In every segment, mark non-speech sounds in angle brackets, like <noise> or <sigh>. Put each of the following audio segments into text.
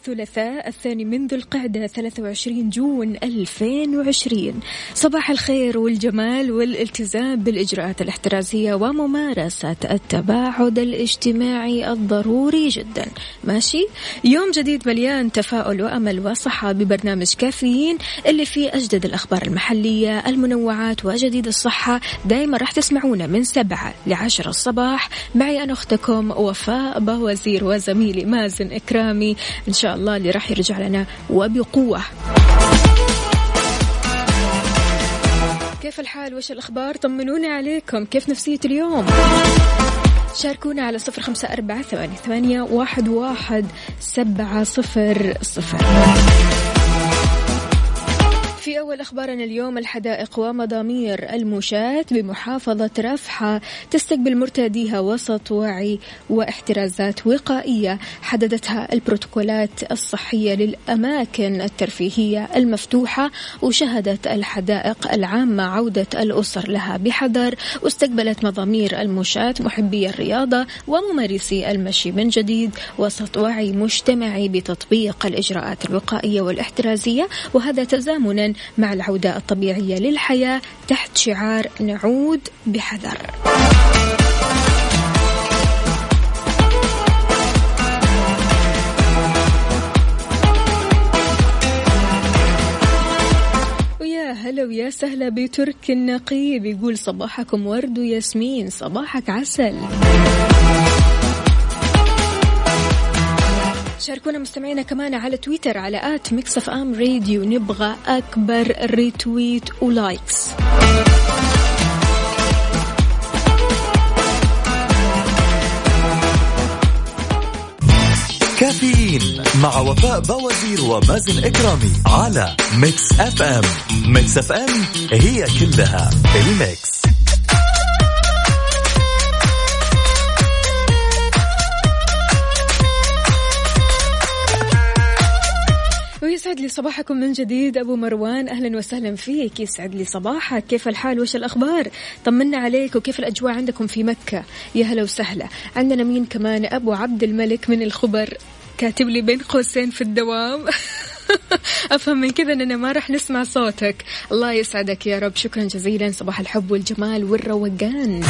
الثلاثاء الثاني من ذو القعدة 23 جون 2020 صباح الخير والجمال والالتزام بالإجراءات الاحترازية وممارسة التباعد الاجتماعي الضروري جدا. ماشي؟ يوم جديد مليان تفاؤل وأمل وصحة ببرنامج كافيين اللي فيه أجدد الأخبار المحلية المنوعات وجديد الصحة. دايما راح تسمعونا من سبعة لعشرة الصباح. معي أنا أختكم وفاء بوزير وزميلي مازن إكرامي. إن شاء الله اللي راح يرجع لنا وبقوة. كيف الحال؟ وش الأخبار؟ طمنوني عليكم. كيف نفسية اليوم؟ شاركونا على صفر خمسة أربعة ثمانية واحد, واحد سبعة صفر صفر. في أول أخبارنا اليوم الحدائق ومضامير المشاة بمحافظة رفحة تستقبل مرتاديها وسط وعي واحترازات وقائية. حددتها البروتوكولات الصحية للأماكن الترفيهية المفتوحة وشهدت الحدائق العامة عودة الأسر لها بحذر. واستقبلت مضامير المشاة محبي الرياضة وممارسي المشي من جديد. وسط وعي مجتمعي بتطبيق الإجراءات الوقائية والاحترازية وهذا تزامنا مع العودة الطبيعية للحياة تحت شعار نعود بحذر. هلا ويا سهلا بترك النقيب يقول صباحكم ورد وياسمين صباحك عسل. شاركونا مستمعينا كمان على تويتر على at Mix FM Radio نبغى أكبر retweet و likes كافيين مع وفاء بوازير ومازن إكرامي على Mix FM Mix FM هي كلها ال mix. ويسعد لي صباحكم من جديد أبو مروان. أهلا وسهلا فيك. يسعد لي صباحك. كيف الحال؟ وش الأخبار؟ طمنا عليك. وكيف الأجواء عندكم في مكة؟ يا هلا وسهلا. عندنا مين كمان؟ أبو عبد الملك من الخبر. كاتب لي بين قوسين في الدوام. <laughs> أفهم من كذا إننا ما راح نسمع صوتك. الله يسعدك يا رب. شكرا جزيلا. صباح الحب والجمال والروقان.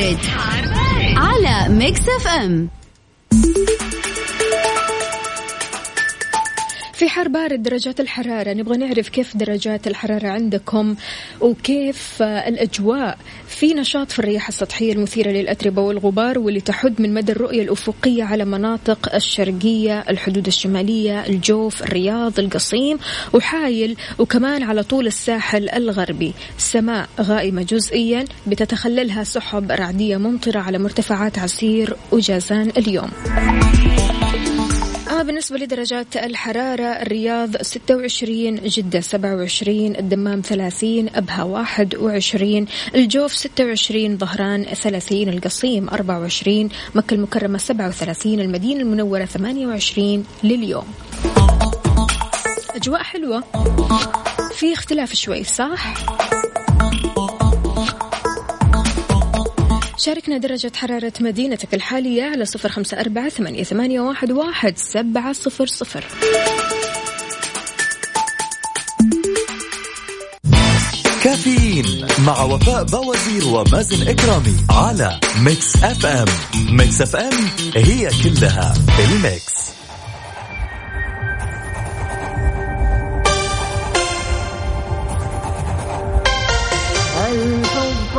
بارد. على Mix FM في حر بارد درجات الحرارة. نبغى نعرف كيف درجات الحرارة عندكم وكيف الأجواء في نشاط في الرياح السطحية المثيرة للأتربة والغبار واللي تحد من مدى الرؤية الأفقية على مناطق الشرقية الحدود الشمالية الجوف الرياض القصيم وحايل وكمان على طول الساحل الغربي. سماء غائمة جزئيا بتتخللها سحب رعدية ممطرة على مرتفعات عسير وجازان اليوم. أما بالنسبة لدرجات الحرارة الرياض 26 جدة 27 الدمام 30 أبها 21 الجوف 26 ظهران 30 القصيم 24 مكة المكرمة 37 المدينة المنورة 28 لليوم أجواء حلوة في اختلاف شوي صح؟ شاركنا درجة حرارة مدينتك الحالية على صفر خمسة أربعة ثمانية, ثمانية واحد, واحد سبعة صفر صفر. كافيين مع وفاء بوازير ومازن إكرامي على Mix FM. Mix FM هي كلها ال mix. الحب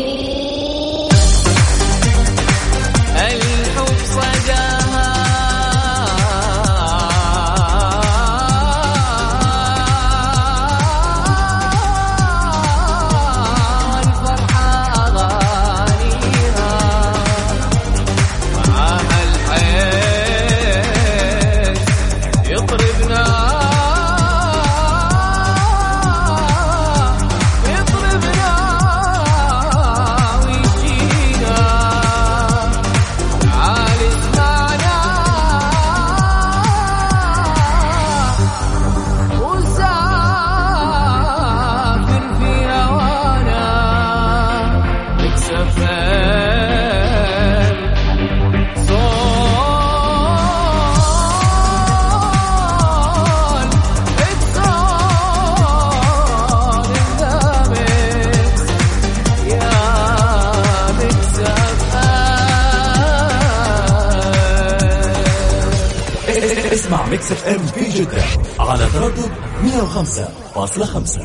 <laughs> اسمع Mix FM في جدة على تردد 105.5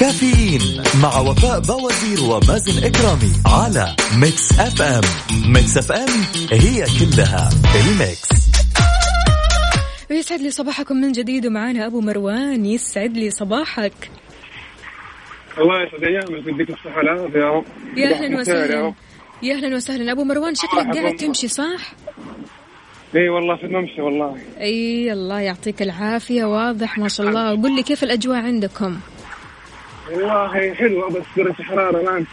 كافيين مع وفاء بوازير ومازن إكرامي على Mix FM Mix FM هي كلها ال mix. يسعد لي صباحكم من جديد ومعانا أبو مروان. يسعد لي صباحك. الله يسعد ايامك ويديك الصحة والعافية يا رب يا صباح أهلا وسهلا. يا أهلا وسهلا. أبو مروان شكلك. قاعد تمشي صح؟ إي والله في الممشى والله. أي الله يعطيك العافية واضح ما شاء الله. قل لي كيف الأجواء عندكم؟ والله حلوة بس درجة الحرارة الآن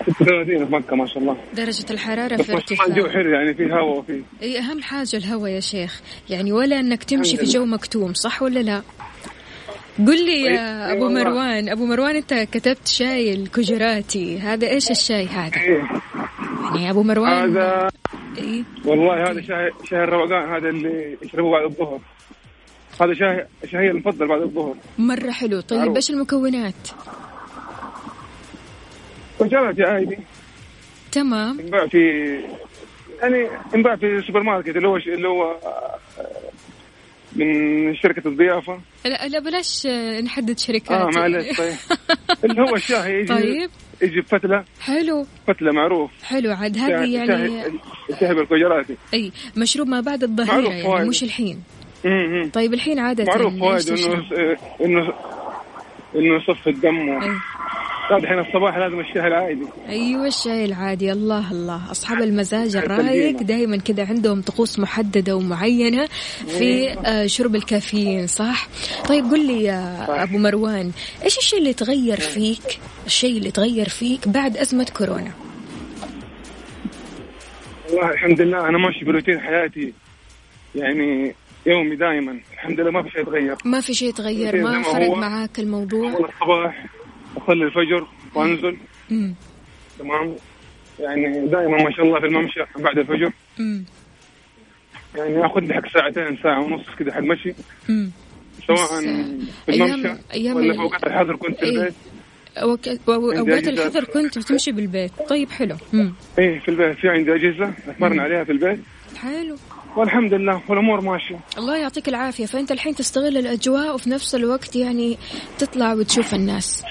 36 في مكة ما شاء الله. درجة الحرارة في الله الجو ارتفاع حلو يعني في هواء وفي. أي أهم حاجة الهواء يا شيخ. يعني ولا إنك تمشي في جو مكتوم صح ولا لا؟ قل لي يا أي أبو والله. مروان أبو مروان أنت كتبت شاي الكجراتي هذا إيش الشاي هذا؟ إيه. يعني أبو مروان هذا إيه؟ والله هذا شاي شاي الروقان هذا اللي يشربوه بعد الظهر هذا شاي شاي المفضل بعد الظهر مرة حلو طيب. إيش المكونات؟ وجرت عادي تمام ينباع في يعني ينباع في السوبر ماركت اللي هو اللي هو من شركة الضيافة. لا لا بلاش نحدد شركات. آه معلش طيب. <laughs> اللي هو الشاي يجي طيب. يجي بفتلة. حلو. فتلة معروف. حلو عاد هذه يعني شاي بالكوجراتي أي مشروب ما بعد الظهيرة معروف يعني فوائده. مش الحين. طيب الحين عادة معروف تشرب؟ انه انه إنه يصف الدم و... الحين الصباح لازم الشاي العادي. أيوه الشاي العادي. الله الله. أصحاب المزاج شاي الرايق. دائما كذا عندهم طقوس محددة ومعينة في آه، شرب الكافيين صح؟ طيب قل لي يا صح. أبو مروان إيش الشيء اللي تغير فيك؟ الشيء اللي تغير فيك بعد أزمة كورونا؟ والله الحمد لله أنا ماشي بروتين حياتي. يعني يومي دائما الحمد لله ما في شيء يتغير. ما في شيء تغير ما فرق. معاك الموضوع؟ الصباح أصلي الفجر وأنزل. تمام؟ يعني دائما ما شاء الله في الممشى بعد الفجر. امم يعني آخذ لي حق ساعتين ساعة ونص كذا حق مشي. سواء في الممشى أيام ولا في اوقات الحظر كنت في إيه. البيت. وك- اوقات. الحظر كنت بتمشي بالبيت. طيب حلو. امم إيه في البيت. في عندي أجهزة اتمرن عليها في البيت. حلو. والحمد لله والأمور ماشية الله يعطيك العافية فأنت الحين تستغل الأجواء وفي نفس الوقت يعني تطلع وتشوف الناس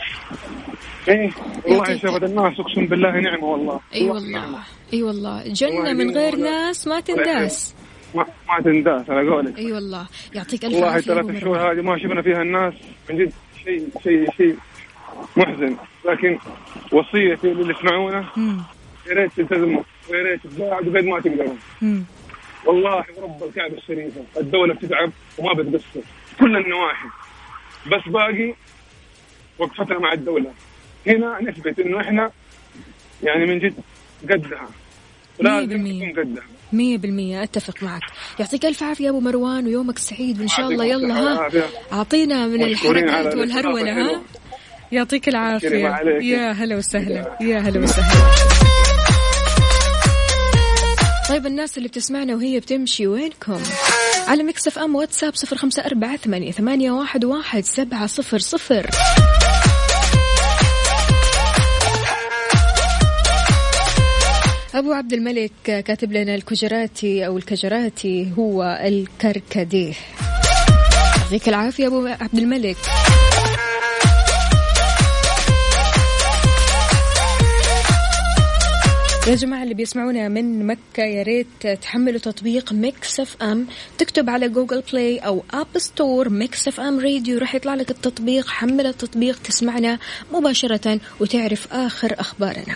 إيه والله. شافت الناس أقسم بالله نعمة والله أي والله والله. أي والله جنة والله من غير والله. ناس ما تنداس ما ما تنداس على قولك أي والله يعطيك ألف والله ثلاث. شهور هذه ما شفنا فيها الناس من جد شيء شيء شيء محزن لكن وصيتي للي يسمعونا. يا ريت تلتزموا ويا ريت تبعدوا قد ما تقدروا مم. والله ورب الكعبة الشريفة الدولة بتتعب وما بتقصر. كل النواحي. بس باقي وقفتنا مع الدولة. هنا نثبت إنه إحنا يعني من جد قدها. لازم. نكون قدها. مية بالمية. أتفق معك. يعطيك ألف عافية أبو مروان ويومك سعيد وإن شاء الله. يلا ها. أعطينا من الحركات والهرولة ها. يعطيك العافية. يا هلا وسهلا. يا هلا وسهلا. طيب الناس اللي بتسمعنا وهي بتمشي وينكم؟ على مكسف أم واتساب صفر خمسة أربعة ثمانية, ثمانية واحد, واحد سبعة صفر صفر. أبو عبد الملك كاتب لنا الكجراتي أو الكجراتي هو الكركديه. يعطيك العافية أبو عبد الملك. يا جماعة اللي بيسمعونا من مكة يا ريت تحملوا تطبيق Mix FM. تكتب على Google Play أو App Store Mix FM Radio راح يطلع لك التطبيق. حمل التطبيق تسمعنا مباشرة وتعرف آخر أخبارنا.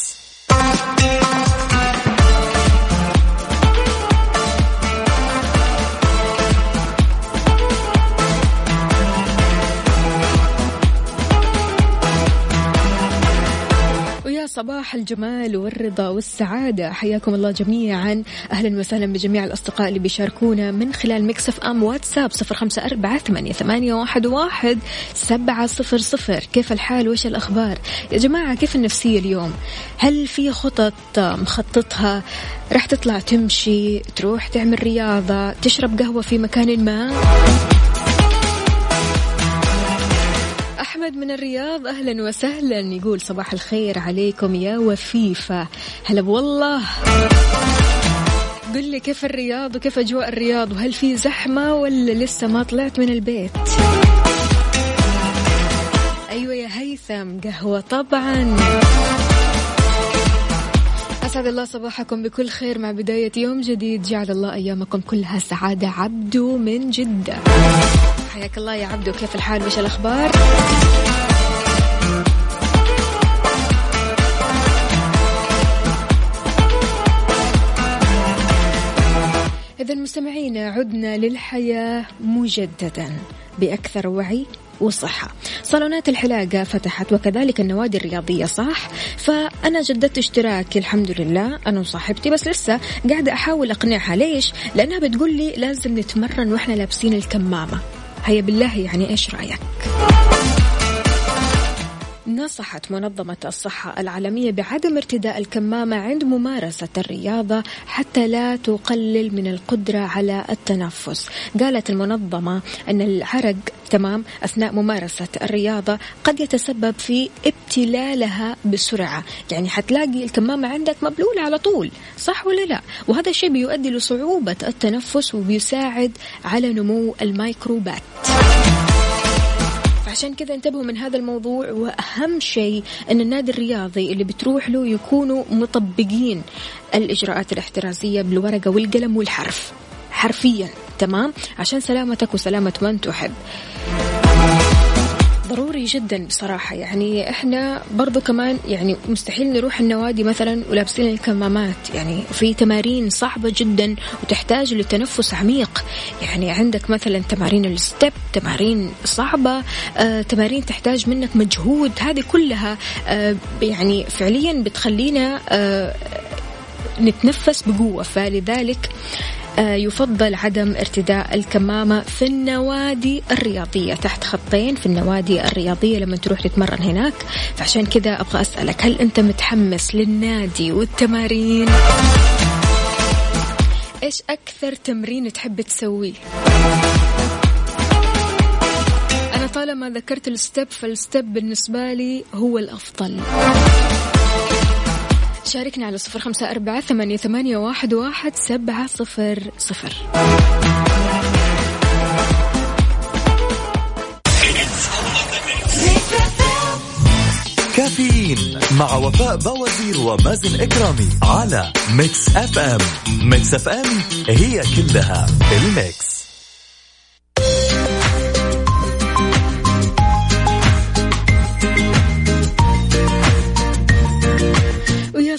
صباح الجمال والرضا والسعادة. حياكم الله جميعا. أهلا وسهلا بجميع الأصدقاء اللي بيشاركونا من خلال مكسف أم واتساب صفر خمسة أربعة ثمانية, واحد سبعة صفر صفر. كيف الحال؟ وش الأخبار؟ يا جماعة كيف النفسية اليوم؟ هل في خطط مخططها؟ راح تطلع تمشي تروح تعمل رياضة تشرب قهوة في مكان ما؟ أحمد من الرياض أهلا وسهلا. يقول صباح الخير عليكم يا وفيفة هلا والله قل لي كيف الرياض وكيف أجواء الرياض؟ وهل في زحمة ولا لسه ما طلعت من البيت؟ أيوة يا هيثم قهوة طبعا. أسعد الله صباحكم بكل خير مع بداية يوم جديد. جعل الله أيامكم كلها سعادة. عبدو من جدة. حياك الله يا عبدو كيف الحال؟ وش الأخبار؟ إذا مستمعينا عدنا للحياة مجددا بأكثر وعي وصحة. صالونات الحلاقة فتحت وكذلك النوادي الرياضية صح؟ فأنا جددت اشتراكي الحمد لله. أنا وصاحبتي بس لسه قاعدة أحاول أقنعها. ليش؟ لأنها بتقول لي لازم نتمرن وإحنا لابسين الكمامة. هيا بالله يعني إيش رأيك؟ نصحت منظمة الصحة العالمية بعدم ارتداء الكمامة عند ممارسة الرياضة حتى لا تقلل من القدرة على التنفس. قالت المنظمة أن العرق تمام أثناء ممارسة الرياضة قد يتسبب في ابتلالها بسرعة. يعني حتلاقي الكمامة عندك مبلولة على طول صح ولا لا؟ وهذا الشيء بيؤدي لصعوبة التنفس وبيساعد على نمو الميكروبات. عشان كذا انتبهوا من هذا الموضوع وأهم شيء أن النادي الرياضي اللي بتروح له يكونوا مطبقين الإجراءات الاحترازية بالورقة والقلم والحرف. حرفيا تمام؟ عشان سلامتك وسلامة من تحب. ضروري جدا بصراحة يعني إحنا برضو كمان يعني مستحيل نروح النوادي مثلا ولابسين الكمامات. يعني في تمارين صعبة جدا وتحتاج لتنفس عميق. يعني عندك مثلا تمارين الستيب تمارين صعبة آه، تمارين تحتاج منك مجهود. هذه كلها آه، يعني فعليا بتخلينا آه، نتنفس بقوة. فلذلك يفضل عدم ارتداء الكمامة في النوادي الرياضية تحت خطين في النوادي الرياضية لما تروح تتمرن هناك. فعشان كذا أبغى أسألك هل أنت متحمس للنادي والتمارين؟ إيش أكثر تمرين تحب تسويه؟ أنا طالما ذكرت ال step فال step بالنسبة لي هو الأفضل. شاركنا على صفر خمسة أربعة ثمانية, واحد, واحد سبعة صفر صفر. كافيين مع وفاء بوازير ومازن إكرامي على Mix FM. Mix FM هي كلها ال mix.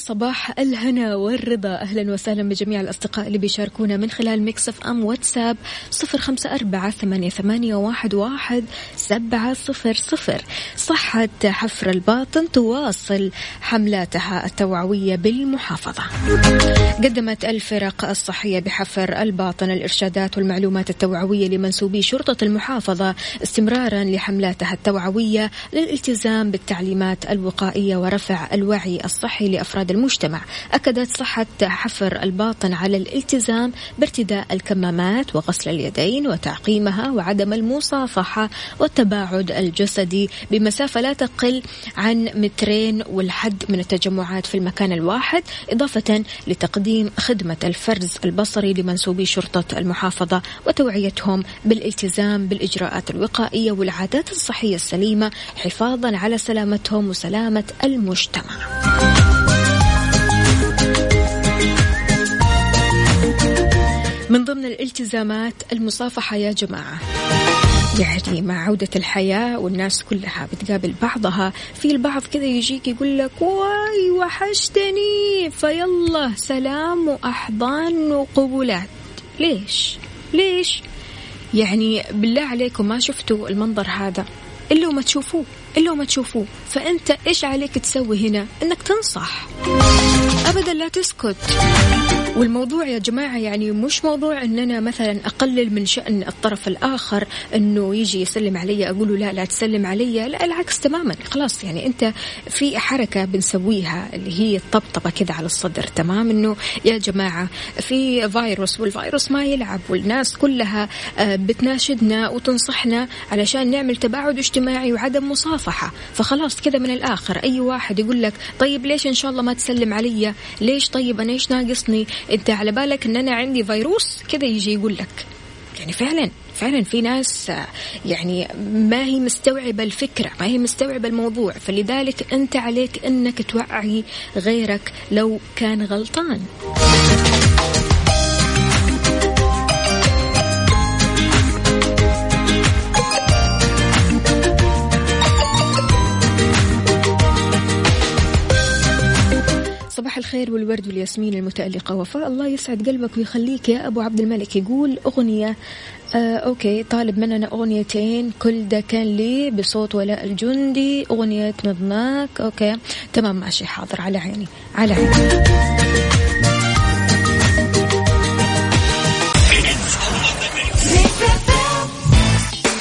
صباح الهنا والرضا. أهلا وسهلا بجميع الأصدقاء اللي بيشاركونا من خلال Mix FM واتساب صفر خمسة أربعة ثمانية, ثمانية واحد, واحد سبعة صفر صفر. صحة حفر الباطن تواصل حملاتها التوعوية بالمحافظة. قدمت الفرق الصحية بحفر الباطن الإرشادات والمعلومات التوعوية لمنسوبي شرطة المحافظة استمرارا لحملاتها التوعوية للالتزام بالتعليمات الوقائية ورفع الوعي الصحي لأفراد المجتمع أكدت صحة حفر الباطن على الالتزام بارتداء الكمامات وغسل اليدين وتعقيمها وعدم المصافحة والتباعد الجسدي بمسافة لا تقل عن مترين والحد من التجمعات في المكان الواحد إضافة لتقديم خدمة الفرز البصري لمنسوبي شرطة المحافظة وتوعيتهم بالالتزام بالإجراءات الوقائية والعادات الصحية السليمة حفاظا على سلامتهم وسلامة المجتمع. من ضمن الالتزامات المصافحة يا جماعة. يعني مع عودة الحياة والناس كلها بتقابل بعضها في البعض كذا يجيك يقول لك واي وحشتني. فيلا سلام وأحضان وقبولات. ليش؟ ليش؟ يعني بالله عليكم ما شفتوا المنظر هذا. إلا وما تشوفوه. إلا وما تشوفوه. فأنت إيش عليك تسوي هنا؟ إنك تنصح. أبدا لا تسكت. والموضوع يا جماعة يعني مش موضوع أن أنا مثلا أقلل من شأن الطرف الآخر أنه يجي يسلم علي أقول له لا لا تسلم علي. لا العكس تماما. خلاص يعني أنت في حركة بنسويها اللي هي الطبطبة كذا على الصدر تمام؟ أنه يا جماعة في فيروس والفيروس ما يلعب والناس كلها آه، بتناشدنا وتنصحنا علشان نعمل تباعد اجتماعي وعدم مصافحة. فخلاص كذا من الآخر أي واحد يقول لك طيب ليش إن شاء الله ما تسلم علي؟ ليش طيب أنا إيش ناقصني؟ أنت على بالك أن أنا عندي فيروس؟ كذا يجي يقول لك. يعني فعلا فعلا في ناس يعني ما هي مستوعبة الفكرة ما هي مستوعبة الموضوع. فلذلك أنت عليك أنك توعي غيرك لو كان غلطان. الخير والورد والياسمين المتألقة. وفاء الله يسعد قلبك ويخليك يا أبو عبد الملك. يقول أغنية آه okay طالب مننا أغنيتين. كل ده كان ليه بصوت ولاء الجندي. أغنية مضناك okay تمام ماشي حاضر على عيني على عيني.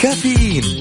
كافيين.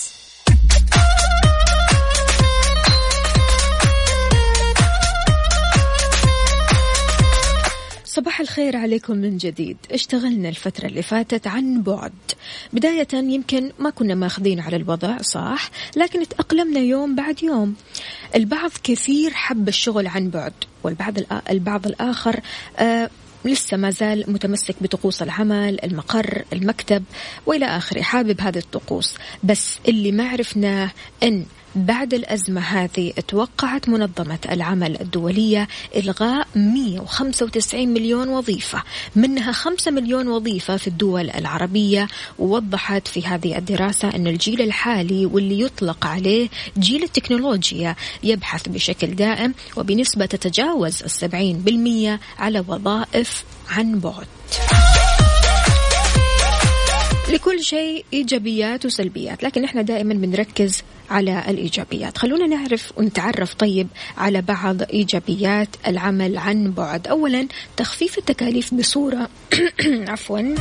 صباح الخير عليكم من جديد. اشتغلنا الفترة اللي فاتت عن بعد. بداية يمكن ما كنا ماخذين على الوضع صح؟ لكن تأقلمنا يوم بعد يوم. البعض كثير حب الشغل عن بعد والبعض البعض الآخر آه لسه ما زال متمسك بطقوس العمل المقر المكتب وإلى آخره حابب هذه الطقوس. بس اللي ما عرفناه إن بعد الأزمة هذه توقعت منظمة العمل الدولية إلغاء 195 مليون وظيفة منها 5 مليون وظيفة في الدول العربية. ووضحت في هذه الدراسة أن الجيل الحالي واللي يطلق عليه جيل التكنولوجيا يبحث بشكل دائم وبنسبة تتجاوز السبعين بالمية على وظائف عن بعد. لكل شيء إيجابيات وسلبيات لكن إحنا دائما بنركز على الإيجابيات. خلونا نعرف ونتعرف طيب على بعض إيجابيات العمل عن بعد. اولا تخفيف التكاليف بصورة <coughs> عفوا.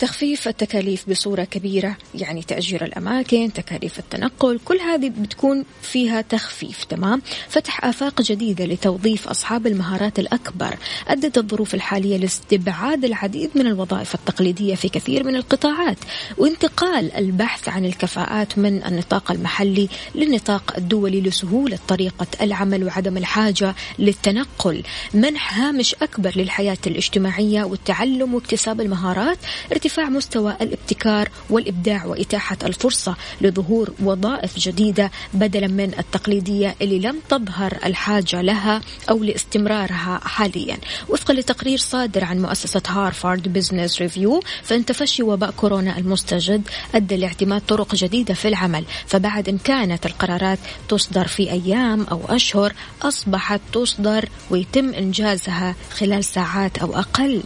تخفيف التكاليف بصورة كبيرة يعني تأجير الأماكن تكاليف التنقل كل هذه بتكون فيها تخفيف تمام؟ فتح آفاق جديدة لتوظيف أصحاب المهارات الأكبر. أدت الظروف الحالية لاستبعاد العديد من الوظائف التقليدية في كثير من القطاعات. وانتقال البحث عن الكفاءات من النطاق المحلي للنطاق الدولي لسهولة طريقة العمل وعدم الحاجة للتنقل. منح هامش أكبر للحياة الاجتماعية والتعلم واكتساب المهارات ارتفاع ارتفاع مستوى الابتكار والإبداع وإتاحة الفرصة لظهور وظائف جديدة بدلا من التقليدية اللي لم تظهر الحاجة لها أو لاستمرارها حاليا. وفقا لتقرير صادر عن مؤسسة Harvard Business Review فإن تفشي وباء كورونا المستجد أدى لاعتماد طرق جديدة في العمل. فبعد إن كانت القرارات تصدر في أيام أو أشهر أصبحت تصدر ويتم إنجازها خلال ساعات أو أقل.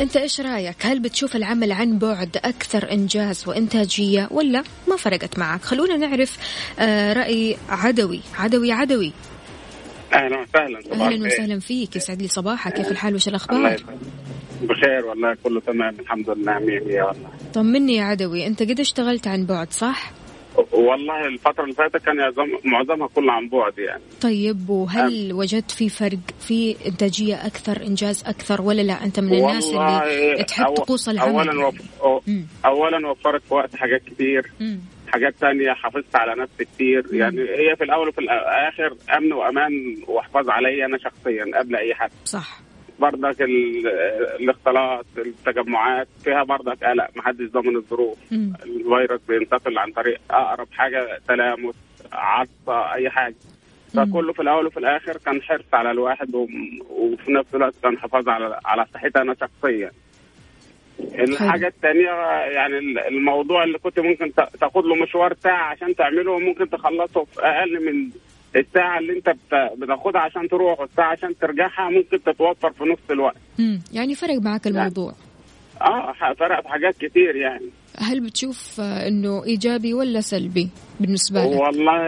انت إيش رايك؟ هل بتشوف العمل عن بعد أكثر إنجاز وإنتاجية ولا ما فرقت معك؟ خلونا نعرف آه، رأي عدوي عدوي عدوي. أهلا وسهلا أهلا وسهلا فيك يسعد لي صباحك. كيف الحال وش الأخبار؟ بخير والله كله تمام الحمد لله مية مية والله. طمني يا عدوي أنت قد اشتغلت عن بعد صح؟ والله الفترة اللي فاتت كان معظمها كلها عن بعد يعني. طيب وهل أم. وجدت في فرق في إنتاجية أكثر إنجاز أكثر ولا لا؟ أنت من الناس اللي تحب أو تقوص العمل. أولا وف... أولا وفرت وقت حاجات كتير. مم. حاجات تانية حافظت على نفسي كتير. يعني هي في الأول وفي الآخر أمن وأمان وحفاظ علي أنا شخصيا قبل أي حد. صح. برضك الاختلاط التجمعات فيها برضك قلق محدش ضامن الظروف. الفيروس بينتقل عن طريق أقرب حاجة تلامس عطسه أي حاجة. فكله في الأول وفي الآخر كان حرص على الواحد وفي نفس الوقت كان حفاظ على على صحتي أنا شخصيا. الحاجة الثانية يعني الموضوع اللي كنت ممكن تاخد له مشوار ساعة عشان تعمله ممكن تخلصه في أقل من الساعة اللي أنت بتاخدها عشان تروح والساعة عشان ترجعها ممكن تتوفر في نص الوقت. امم يعني فرق معك الموضوع. آه فرق في حاجات كتير يعني. هل بتشوف إنه إيجابي ولا سلبي بالنسبة لك؟ والله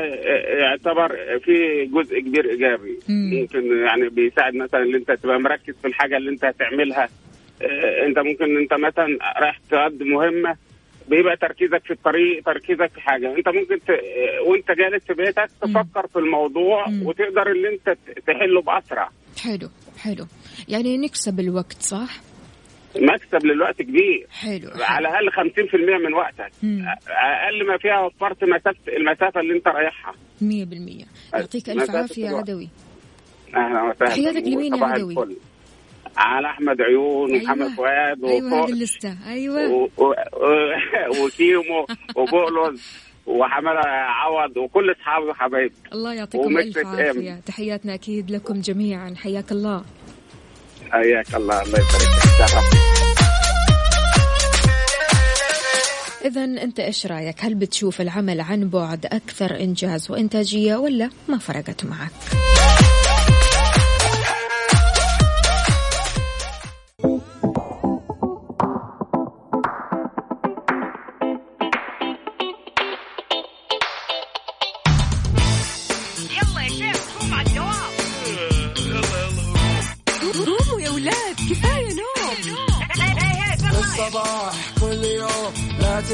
يعتبر في جزء كبير إيجابي مم. ممكن يعني بيساعد مثلا إن أنت تبقى مركز في الحاجة اللي أنت هتعملها أنت ممكن أنت مثلا رايح تقدم مهمة بيبقى تركيزك في الطريق تركيزك في حاجة. انت ممكن ت... وانت جالس في بيتك تفكر في الموضوع مم. وتقدر ان انت تحله بأسرع. حلو حلو. يعني نكسب الوقت صح؟ مكسب للوقت كبير. حلو, حلو. على الأقل 50% من وقتك. مم. أقل ما فيها وفرت مسافه المسافة اللي انت رايحها. 100% يعطيك ألف عافية يا عدوي. أهلا وسهلا. تحياتك لمين يا عدوي؟ الفل. على أحمد عيون أيوة. ومحمد فؤاد أيوه هذه اللستة. أيوه. و... و... <laughs> وكيمو وبولوز وحمادة عوض وكل أصحابي وحبايبي الله يعطيكم ألف عافية. تحياتنا أكيد لكم جميعا. حياك الله. حياك الله. الله يبارك إذا أنت إيش رأيك؟ هل بتشوف العمل عن بعد أكثر إنجاز وإنتاجية ولا ما فرقت معك؟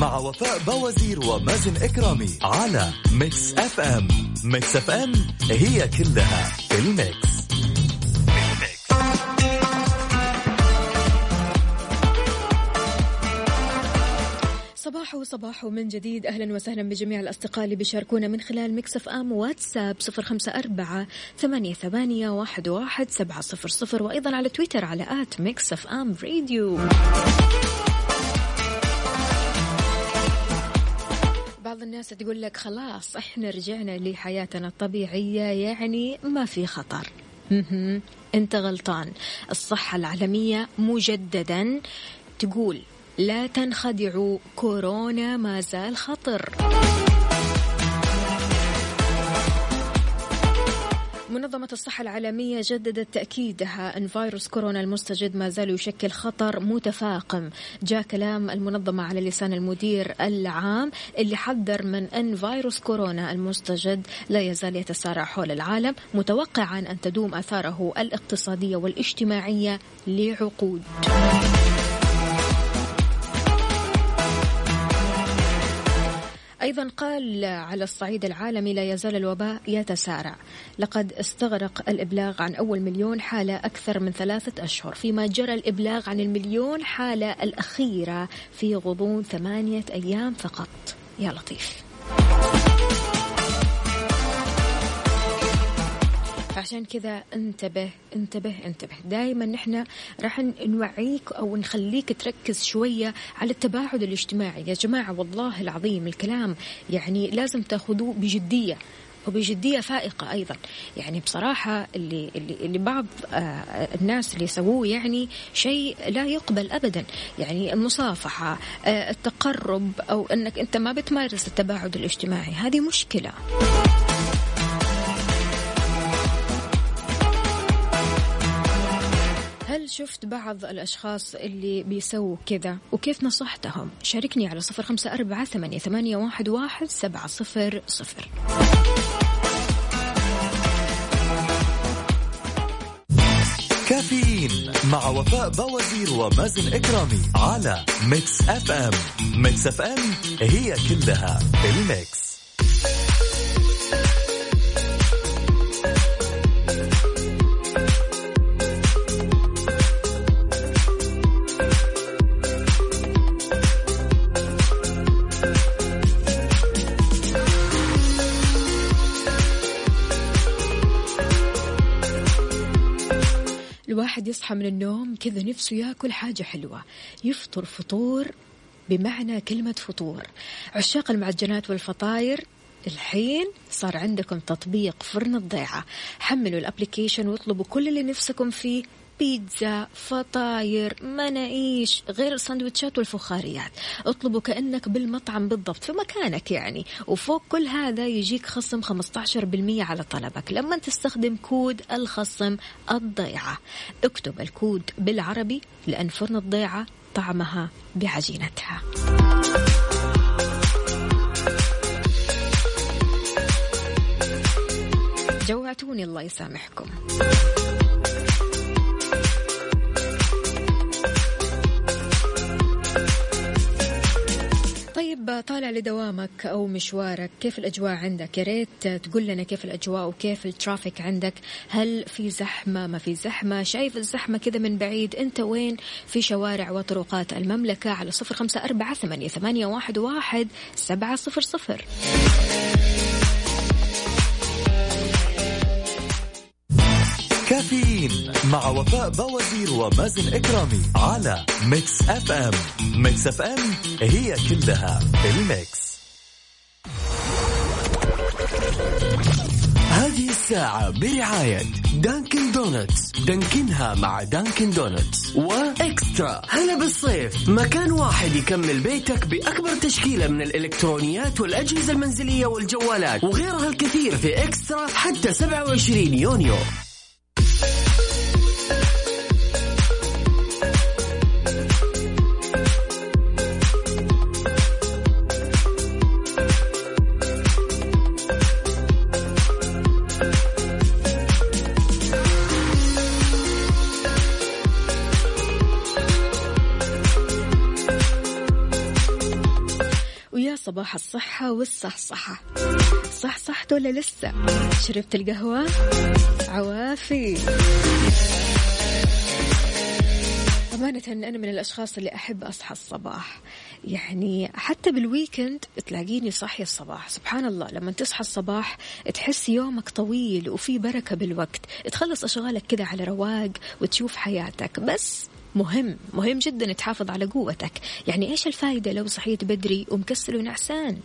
مع وفاء بوازير ومازن إكرامي على Mix FM. Mix FM هي كلها في ال mix. صباح صباح من جديد. أهلا وسهلا بجميع الأصدقاء اللي بيشاركونا من خلال Mix FM واتساب صفر خمسة أربعة ثمانية, ثمانية واحد, واحد سبعة صفر صفر. وأيضا على تويتر على at Mix FM Radio. الناس تقول لك خلاص إحنا رجعنا لحياتنا الطبيعية يعني ما في خطر. أنت غلطان. الصحة العالمية مجددا تقول لا تنخدعوا كورونا ما زال خطر. منظمة الصحة العالمية جددت تأكيدها. أن فيروس كورونا المستجد ما زال يشكل خطر متفاقم. جاء كلام المنظمة على لسان المدير العام اللي حذر من أن فيروس كورونا المستجد لا يزال يتسارع حول العالم متوقعا أن تدوم آثاره الاقتصادية والاجتماعية لعقود. أيضا قال على الصعيد العالمي لا يزال الوباء يتسارع. لقد استغرق الإبلاغ عن أول مليون حالة أكثر من ثلاثة أشهر فيما جرى الإبلاغ عن المليون حالة الأخيرة في غضون ثمانية أيام فقط. يا لطيف. فعشان كذا انتبه انتبه انتبه. دائما نحن راح نوعيك أو نخليك تركز شوية على التباعد الاجتماعي. يا جماعة والله العظيم الكلام يعني لازم تأخذوه بجدية وبجدية فائقة أيضا. يعني بصراحة اللي, اللي, اللي بعض آه الناس اللي يسووه يعني شيء لا يقبل أبدا. يعني المصافحة آه التقرب أو أنك أنت ما بتمارس التباعد الاجتماعي. هذه مشكلة. هل شفت بعض الأشخاص اللي بيسووا كذا وكيف نصحتهم؟ شاركني على صفر خمسة أربعة ثمانية, واحد, واحد سبعة صفر صفر. كافيين مع وفاء بوازير ومازن إكرامي على Mix FM Mix FM هي كلها ال mix. الواحد يصحى من النوم كذا نفسه ياكل حاجة حلوة. يفطر فطور بمعنى كلمة فطور. عشاق المعجنات والفطاير الحين صار عندكم تطبيق فرن الضيعة. حملوا ال application واطلبوا كل اللي نفسكم فيه بيتزا فطاير مناقيش غير السندوتشات والفخاريات. اطلبوا كأنك بالمطعم بالضبط في مكانك يعني. وفوق كل هذا يجيك خصم 15% على طلبك لما تستخدم كود الخصم الضيعة. اكتب الكود بالعربي لأن فرن الضيعة طعمها بعجينتها. جوعتوني الله يسامحكم. طيب طالع لدوامك أو مشوارك كيف الأجواء عندك؟ يا ريت تقول لنا كيف الأجواء وكيف ال traffic عندك؟ هل في زحمة؟ ما في زحمة؟ شايف الزحمة كذا من بعيد؟ أنت وين؟ في شوارع وطرقات المملكة على صفر خمسة أربعة ثمانية, واحد, واحد سبعة صفر صفر. كافيين مع وفاء بوازير ومازن إكرامي على Mix FM. Mix FM هي كلها ال mix. هذه الساعة برعاية Dunkin' Donuts. دانكنها مع Dunkin' Donuts. و eXtra. هلا بالصيف. مكان واحد يكمل بيتك بأكبر تشكيلة من الإلكترونيات والأجهزة المنزلية والجوالات. وغيرها الكثير في eXtra حتى 27 يونيو. صباح الصحة والصحصحة. صح صحت ولا لسه. شربت القهوة؟ عوافي. أمانة أنا من الأشخاص اللي أحب أصحى الصباح. يعني حتى بالويكند تلاقيني صاحية الصباح. سبحان الله لما تصحى الصباح تحس يومك طويل وفي بركة بالوقت. تخلص أشغالك كذا على رواق وتشوف حياتك. بس مهم مهم جدا تحافظ على قوتك. يعني إيش الفائدة لو صحيت بدري ومكسل ونعسان؟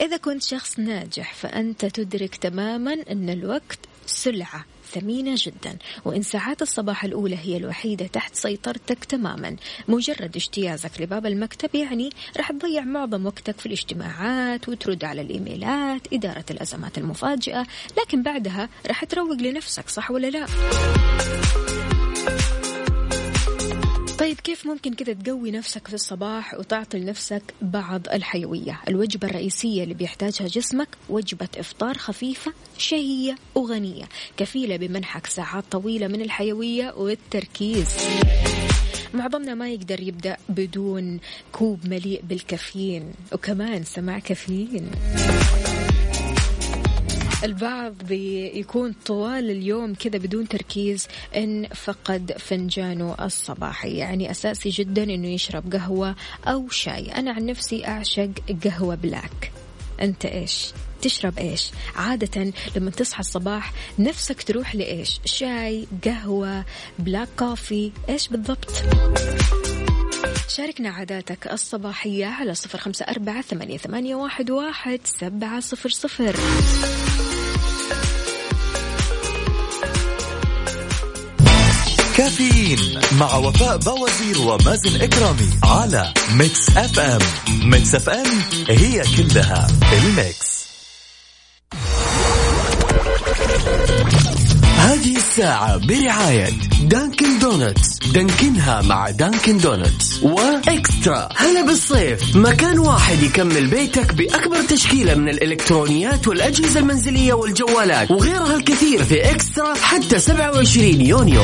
إذا كنت شخص ناجح فأنت تدرك تماما أن الوقت سلعة ثمينة جدا وإن ساعات الصباح الأولى هي الوحيدة تحت سيطرتك تماما. مجرد اجتيازك لباب المكتب يعني راح تضيع معظم وقتك في الاجتماعات وترد على الإيميلات إدارة الأزمات المفاجئة لكن بعدها راح تروق لنفسك صح ولا لا؟ طيب كيف ممكن كذا تقوي نفسك في الصباح وتعطي لنفسك بعض الحيوية؟ الوجبة الرئيسية اللي بيحتاجها جسمك وجبة إفطار خفيفة شهية وغنية كفيلة بمنحك ساعات طويلة من الحيوية والتركيز. معظمنا ما يقدر يبدأ بدون كوب مليء بالكافيين وكمان سماع كافيين. البعض بيكون طوال اليوم كذا بدون تركيز إن فقد فنجانه الصباحي يعني أساسي جدا إنه يشرب قهوة أو شاي. أنا عن نفسي أعشق قهوة black. أنت إيش؟ تشرب إيش؟ عادة لما تصحى الصباح نفسك تروح لإيش؟ شاي قهوة black coffee. إيش بالضبط؟ شاركنا عاداتك الصباحية على صفر خمسة أربعة ثمانية, واحد سبعة صفر صفر. كافيين مع وفاء بوازير ومازن إكرامي على Mix FM. Mix FM هي كلها ال Mix. هذه الساعة برعاية Dunkin' Donuts. Dunkin ها مع Dunkin' Donuts. و eXtra. هلا بالصيف. مكان واحد يكمل بيتك بأكبر تشكيلة من الإلكترونيات والأجهزة المنزلية والجوالات وغيرها الكثير في eXtra حتى 27 يونيو.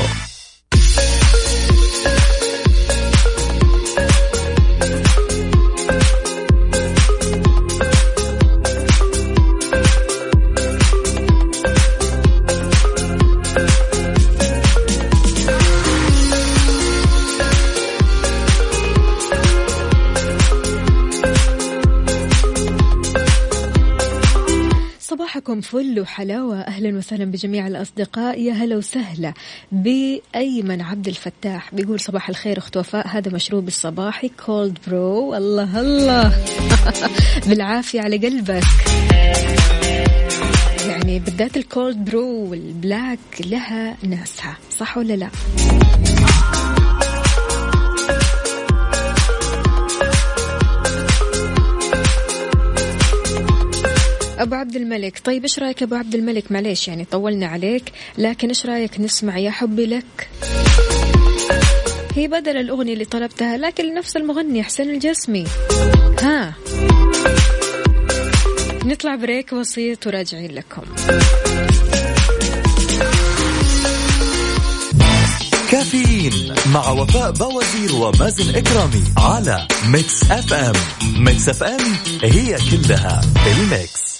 صباحكم فل وحلاوة. أهلا وسهلا بجميع الأصدقاء. يا هلا وسهلا بأيمن عبد الفتاح. بيقول صباح الخير أخت وفاء. هذا مشروب الصباحي cold brew الله الله. <laughs> بالعافية على قلبك. يعني بالذات ال cold brew وال black لها ناسها. صح ولا لا؟ أبو عبد الملك. طيب إيش رأيك أبو عبد الملك؟ معليش يعني طولنا عليك لكن إيش رأيك نسمع يا حبي لك؟ هي بدل الأغنية اللي طلبتها لكن نفس المغني حسين الجسمي. ها. نطلع break بسيط وراجعين لكم. كافيين مع وفاء بوازير ومازن إكرامي على Mix FM. Mix FM هي كلها ال Mix.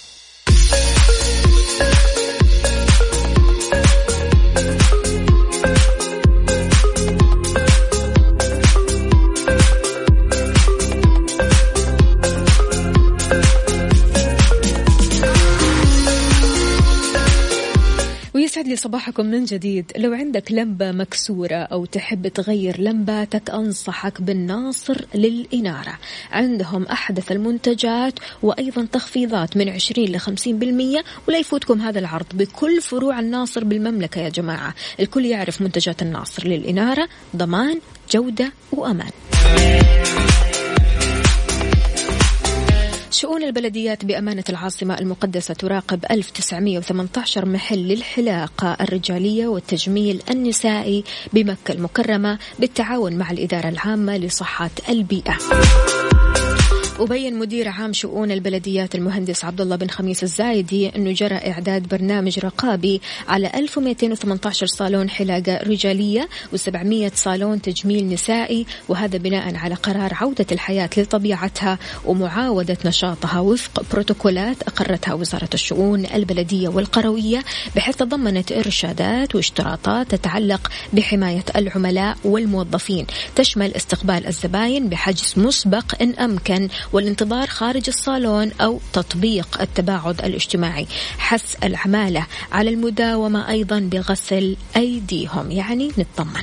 يسعد لي صباحكم من جديد. لو عندك لمبة مكسورة أو تحب تغير لمباتك أنصحك بالناصر للإنارة. عندهم أحدث المنتجات وأيضا تخفيضات من 20 ل 50% ولا يفوتكم هذا العرض بكل فروع الناصر بالمملكة يا جماعة. الكل يعرف منتجات الناصر للإنارة. ضمان جودة وأمان. شؤون البلديات بأمانة العاصمة المقدسة تراقب 1918 محل للحلاقة الرجالية والتجميل النسائي بمكة المكرمة بالتعاون مع الإدارة العامة لصحة البيئة. وبين مدير عام شؤون البلديات المهندس عبد الله بن خميس الزايدي أنه جرى إعداد برنامج رقابي على 1218 صالون حلاقة رجالية و700 صالون تجميل نسائي وهذا بناء على قرار عودة الحياة لطبيعتها ومعاودة نشاطها وفق بروتوكولات أقرتها وزارة الشؤون البلدية والقروية بحيث تضمنت إرشادات واشتراطات تتعلق بحماية العملاء والموظفين. تشمل استقبال الزباين بحجز مسبق إن أمكن والانتظار خارج الصالون أو تطبيق التباعد الاجتماعي. حث العمالة على المداومة أيضا بغسل أيديهم يعني نطمن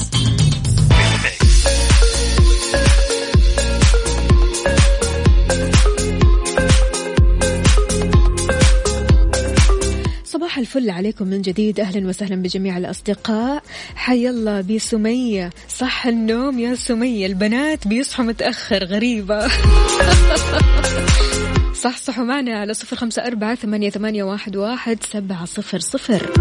الفل عليكم من جديد. أهلا وسهلا بجميع الأصدقاء. حي الله بسمية. صح النوم يا سمية. البنات بيصحوا متأخر غريبة. <laughs> صح صحوا معنا على صفر خمسة أربعة ثمانية, ثمانية واحد, واحد سبعة صفر صفر.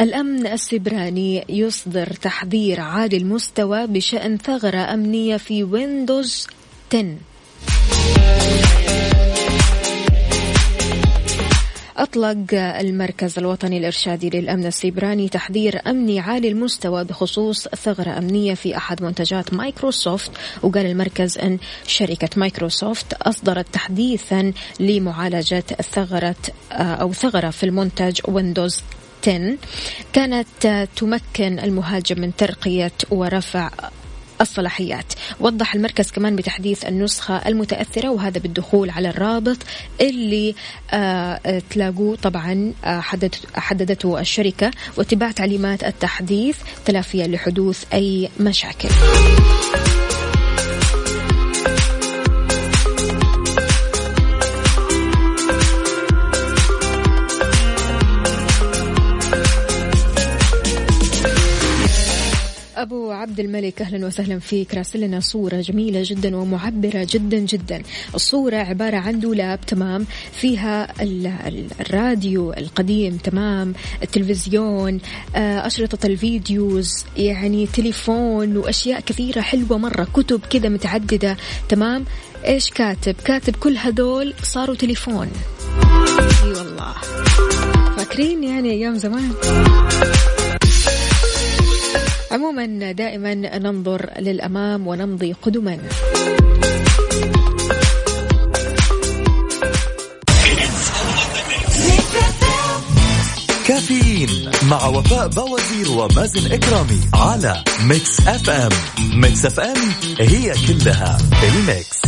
الأمن السيبراني يصدر تحذير عالي المستوى بشأن ثغرة أمنية في ويندوز 10. أطلق المركز الوطني الإرشادي للأمن السيبراني تحذير أمني عالي المستوى بخصوص ثغرة أمنية في أحد منتجات مايكروسوفت وقال المركز أن شركة مايكروسوفت أصدرت تحديثا لمعالجة ثغرة أو ثغرة في المنتج ويندوز 10 كانت تمكن المهاجم من ترقية ورفع الصلاحيات. وضح المركز كمان بتحديث النسخة المتأثرة وهذا بالدخول على الرابط اللي آه تلاقوه طبعا آه حددته الشركة واتباع تعليمات التحديث تلافيا لحدوث أي مشاكل. أبو عبد الملك أهلا وسهلا فيك. راسل لنا صورة جميلة جدا ومعبرة جدا جدا. الصورة عبارة عن دولاب تمام؟ فيها الراديو القديم تمام؟ التلفزيون آه، أشرطة الفيديوز يعني تليفون وأشياء كثيرة حلوة مرة. كتب كذا متعددة تمام؟ إيش كاتب؟ كاتب كل هذول صاروا تليفون. أي والله. فاكرين يعني أيام زمان؟ عموما دائما ننظر للأمام ونمضي قدما. كافيين مع وفاء بوازير ومازن إكرامي على Mix FM Mix FM هي كلها ال Mix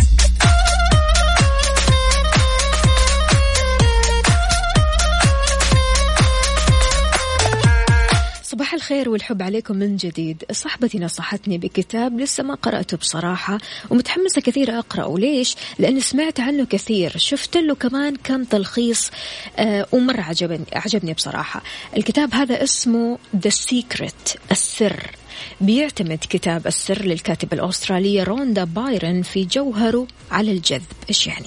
الخير والحب عليكم من جديد. صاحبتي نصحتني بكتاب لسه ما قرأته بصراحة ومتحمسة كثير أقرأه. ليش؟ لأني سمعت عنه كثير. شفت له كمان كم تلخيص آه ومرة عجبني, عجبني بصراحة. الكتاب هذا اسمه The Secret السر. بيعتمد كتاب السر للكاتبة الأسترالية روندا بايرن في جوهره على الجذب. إيش يعني؟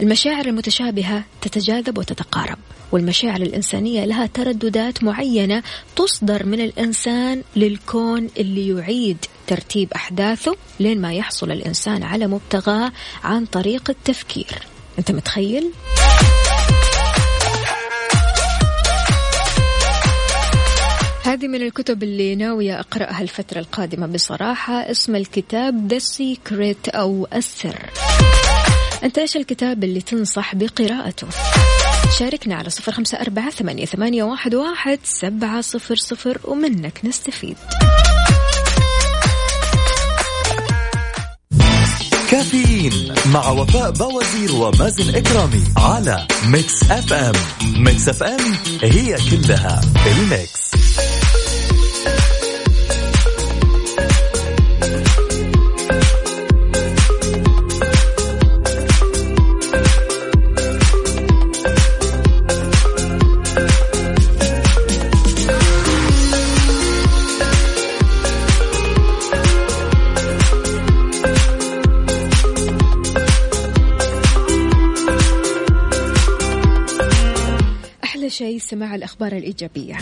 المشاعر المتشابهة تتجاذب وتتقارب والمشاعر الإنسانية لها ترددات معينة تصدر من الإنسان للكون اللي يعيد ترتيب أحداثه لين ما يحصل الإنسان على مبتغاه عن طريق التفكير أنت متخيل؟ هذه من الكتب اللي ناوية أقرأها الفترة القادمة بصراحة اسم الكتاب The Secret أو السر أنت إيش الكتاب اللي تنصح بقراءته. شاركنا على صفر خمسة أربعة ثمانية, واحد, واحد سبعة صفر صفر ومنك نستفيد. كافيين مع وفاء بوازير ومازن إكرامي على Mix FM Mix FM هي كلها ال Mix شيء سماع الأخبار الإيجابية.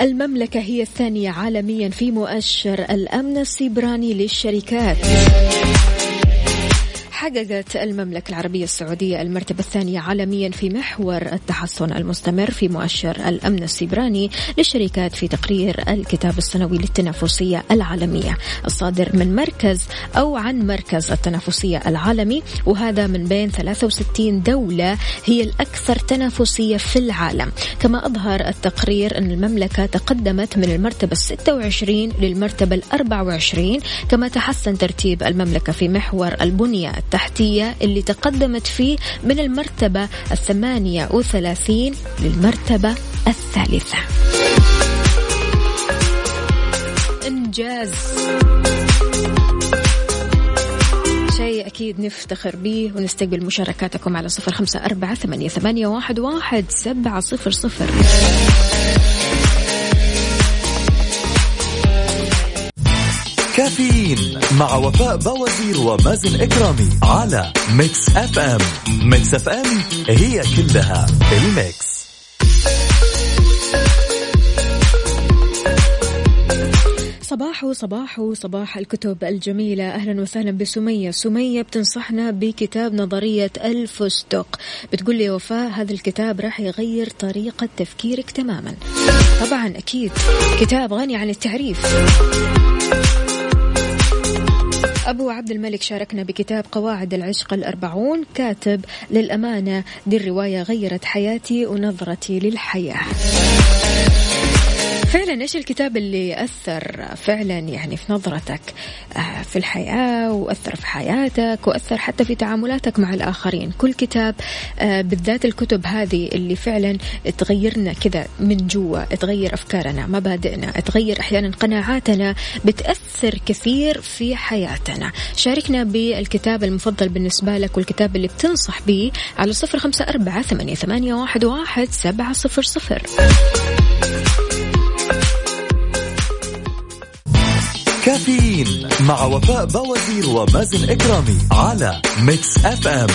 المملكة هي الثانية عالميا في مؤشر الأمن السيبراني للشركات. حققت المملكة العربية السعودية المرتبة الثانية عالميا في محور التحسن المستمر في مؤشر الأمن السيبراني للشركات في تقرير الكتاب السنوي للتنافسية العالمية. الصادر من مركز أو عن مركز التنافسية العالمي وهذا من بين 63 دولة هي الأكثر تنافسية في العالم. كما أظهر التقرير أن المملكة تقدمت من المرتبة ال 26 للمرتبة ال 24 كما تحسن ترتيب المملكة في محور البنية التحتية اللي تقدمت فيه من المرتبة الثمانية وثلاثين للمرتبة الثالثة. إنجاز. شيء أكيد نفتخر به ونستقبل مشاركاتكم على صفر خمسة أربعة ثمانية, واحد سبعة صفر صفر. كافيين مع وفاء بوازير ومازن إكرامي على Mix FM. Mix FM هي كلها ال Mix. صباح صباح صباح الكتب الجميلة. أهلا وسهلا بسمية. سمية بتنصحنا بكتاب نظرية الفستق بتقول لي وفاء هذا الكتاب راح يغير طريقة تفكيرك تماما. طبعا أكيد. كتاب غني عن التعريف. أبو عبد الملك شاركنا بكتاب قواعد العشق الأربعون كاتب للأمانة دي الرواية غيرت حياتي ونظرتي للحياة. فعلا إيش الكتاب اللي أثر فعلا يعني في نظرتك آه، في الحياة وأثر في حياتك وأثر حتى في تعاملاتك مع الآخرين؟ كل كتاب آه، بالذات الكتب هذه اللي فعلا تغيرنا كذا من جوا تغير أفكارنا مبادئنا تغير أحيانا قناعاتنا بتأثر كثير في حياتنا. شاركنا بالكتاب المفضل بالنسبة لك والكتاب اللي بتنصح به على صفر خمسة أربعة ثمانية, واحد سبعة صفر صفر. كافيين مع وفاء بوازير ومازن إكرامي على Mix FM.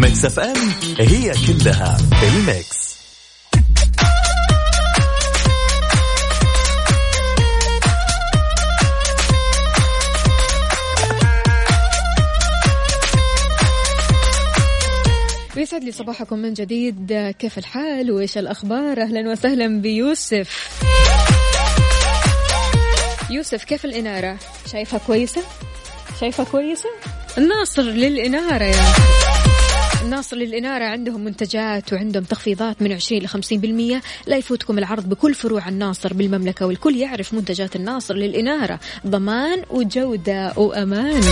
Mix FM هي كلها ال Mix. يسعد لي صباحكم من جديد. كيف الحال؟ وإيش الأخبار؟ أهلا وسهلا بيوسف. يوسف كيف الإنارة؟ شايفها كويسة؟ شايفها كويسة؟ الناصر للإنارة يا. الناصر للإنارة عندهم منتجات وعندهم تخفيضات من 20 ل 50% لا يفوتكم العرض بكل فروع الناصر بالمملكة والكل يعرف منتجات الناصر للإنارة. ضمان وجودة وأمان.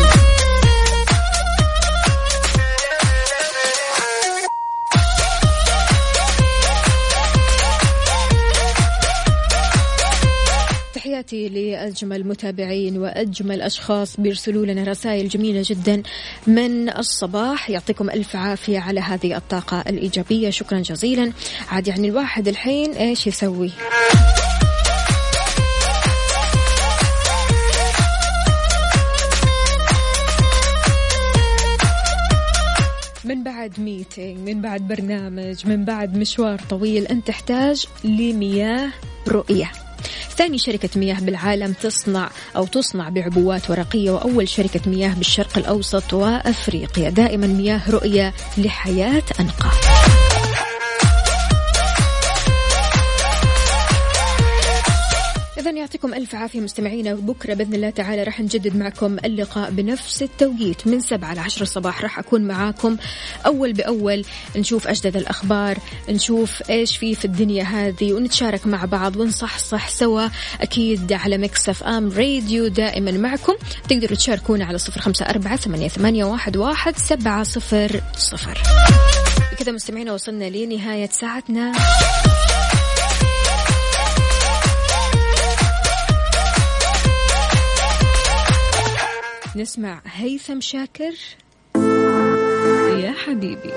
تحياتي لأجمل متابعين وأجمل أشخاص بيرسلوا لنا رسائل جميلة جدا من الصباح. يعطيكم ألف عافية على هذه الطاقة الإيجابية. شكرا جزيلا. عاد يعني الواحد الحين إيش يسوي؟ من بعد ميتينج من بعد برنامج من بعد مشوار طويل أنت تحتاج لمياه رؤية. ثاني شركة مياه بالعالم تصنع أو تصنع بعبوات ورقية وأول شركة مياه بالشرق الأوسط وأفريقيا. دائما مياه رؤية لحياة أنقى. إذا يعطيكم ألف عافية مستمعينا بكرة بإذن الله تعالى راح نجدد معكم اللقاء بنفس التوقيت من سبعة لعشر الصباح. راح أكون معاكم أول بأول نشوف أجدد الأخبار نشوف إيش في في الدنيا هذه ونتشارك مع بعض ونصحصح سوا. أكيد على مكسف أم راديو دائما معكم. تقدروا تشاركونا على صفر خمسة أربعة ثمانية واحد, واحد سبعة صفر صفر. كذا مستمعينا وصلنا لنهاية ساعتنا. نسمع هيثم شاكر. يا حبيبي.